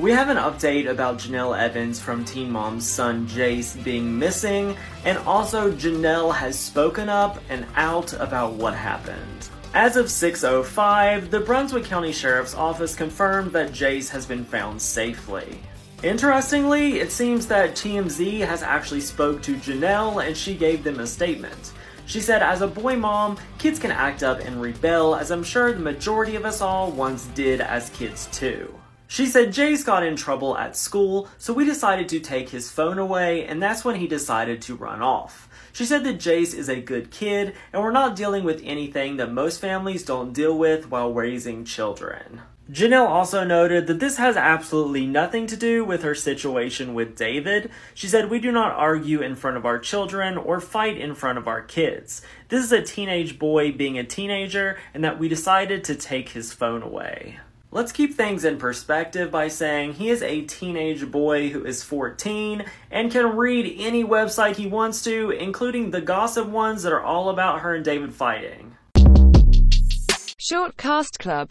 We have an update about Jenelle Evans from Teen Mom's son Jace being missing, and also Jenelle has spoken up and out about what happened. As of 6.05, the Brunswick County Sheriff's Office confirmed that Jace has been found safely. Interestingly, it seems that TMZ has actually spoke to Jenelle and she gave them a statement. She said, as a boy mom, kids can act up and rebel, as I'm sure the majority of us all once did as kids too. She said Jace got in trouble at school, so we decided to take his phone away, and that's when he decided to run off. She said that Jace is a good kid, and we're not dealing with anything that most families don't deal with while raising children. Jenelle also noted that this has absolutely nothing to do with her situation with David. She said, We do not argue in front of our children or fight in front of our kids. This is a teenage boy being a teenager, and that we decided to take his phone away. Let's keep things in perspective by saying he is a teenage boy who is 14 and can read any website he wants to, including the gossip ones that are all about her and David fighting. Short Cast Club